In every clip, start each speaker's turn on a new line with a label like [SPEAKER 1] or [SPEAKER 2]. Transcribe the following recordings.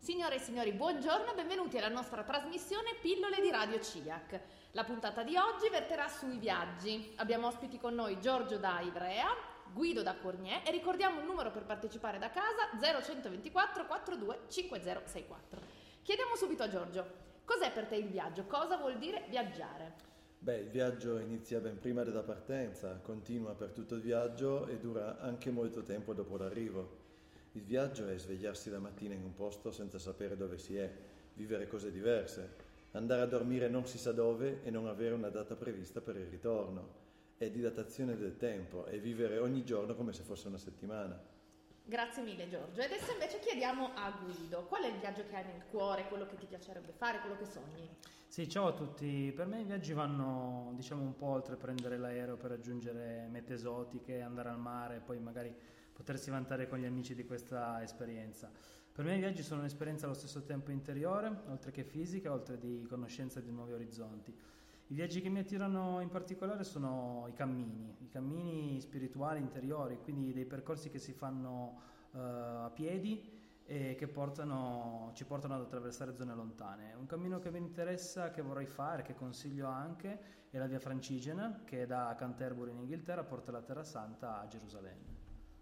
[SPEAKER 1] Signore e signori, buongiorno e benvenuti alla nostra trasmissione Pillole di Radio CIAC. La puntata di oggi verterà sui viaggi. Abbiamo ospiti con noi Giorgio da Ivrea, Guido da Cornier e ricordiamo il numero per partecipare da casa 0124 42 5064. Chiediamo subito a Giorgio, cos'è per te il viaggio? Cosa vuol dire viaggiare?
[SPEAKER 2] Beh, il viaggio inizia ben prima della partenza, continua per tutto il viaggio e dura anche molto tempo dopo l'arrivo. Il viaggio è svegliarsi la mattina in un posto senza sapere dove si è, vivere cose diverse, andare a dormire non si sa dove e non avere una data prevista per il ritorno. È dilatazione del tempo, è vivere ogni giorno come se fosse una settimana.
[SPEAKER 1] Grazie mille Giorgio. E adesso invece chiediamo a Guido, qual è il viaggio che hai nel cuore, quello che ti piacerebbe fare, quello che sogni?
[SPEAKER 3] Sì, ciao a tutti. Per me i viaggi vanno diciamo un po' oltre prendere l'aereo per raggiungere mete esotiche, andare al mare, poi magari potersi vantare con gli amici di questa esperienza. Per me i viaggi sono un'esperienza allo stesso tempo interiore, oltre che fisica, oltre di conoscenza di nuovi orizzonti. I viaggi che mi attirano in particolare sono i cammini, i cammini spirituali interiori, quindi dei percorsi che si fanno uh, a piedi e che portano, ci portano ad attraversare zone lontane. Un cammino che mi interessa, che vorrei fare, che consiglio anche, è la via Francigena, che da Canterbury in Inghilterra porta la Terra Santa a Gerusalemme.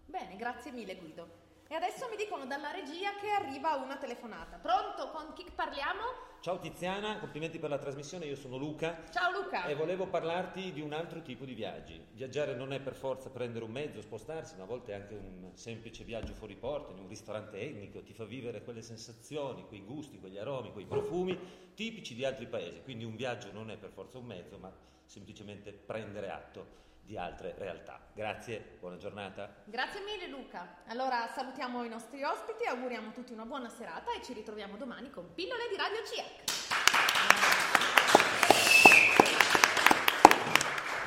[SPEAKER 1] Bene, grazie mille Guido. E adesso mi dicono dalla regia che arriva una telefonata. Pronto? Con chi parliamo?
[SPEAKER 4] Ciao Tiziana, complimenti per la trasmissione, io sono Luca.
[SPEAKER 1] Ciao Luca.
[SPEAKER 4] E volevo parlarti di un altro tipo di viaggi. Viaggiare non è per forza prendere un mezzo, spostarsi, ma a volte anche un semplice viaggio fuori porta, in un ristorante etnico, ti fa vivere quelle sensazioni, quei gusti, quegli aromi, quei profumi tipici di altri paesi. Quindi un viaggio non è per forza un mezzo, ma semplicemente prendere atto di altre realtà. Grazie, buona giornata.
[SPEAKER 1] Grazie mille Luca. Allora salutiamo i nostri ospiti, auguriamo tutti una buona serata e ci ritroviamo domani con pillole di Radio CIAC.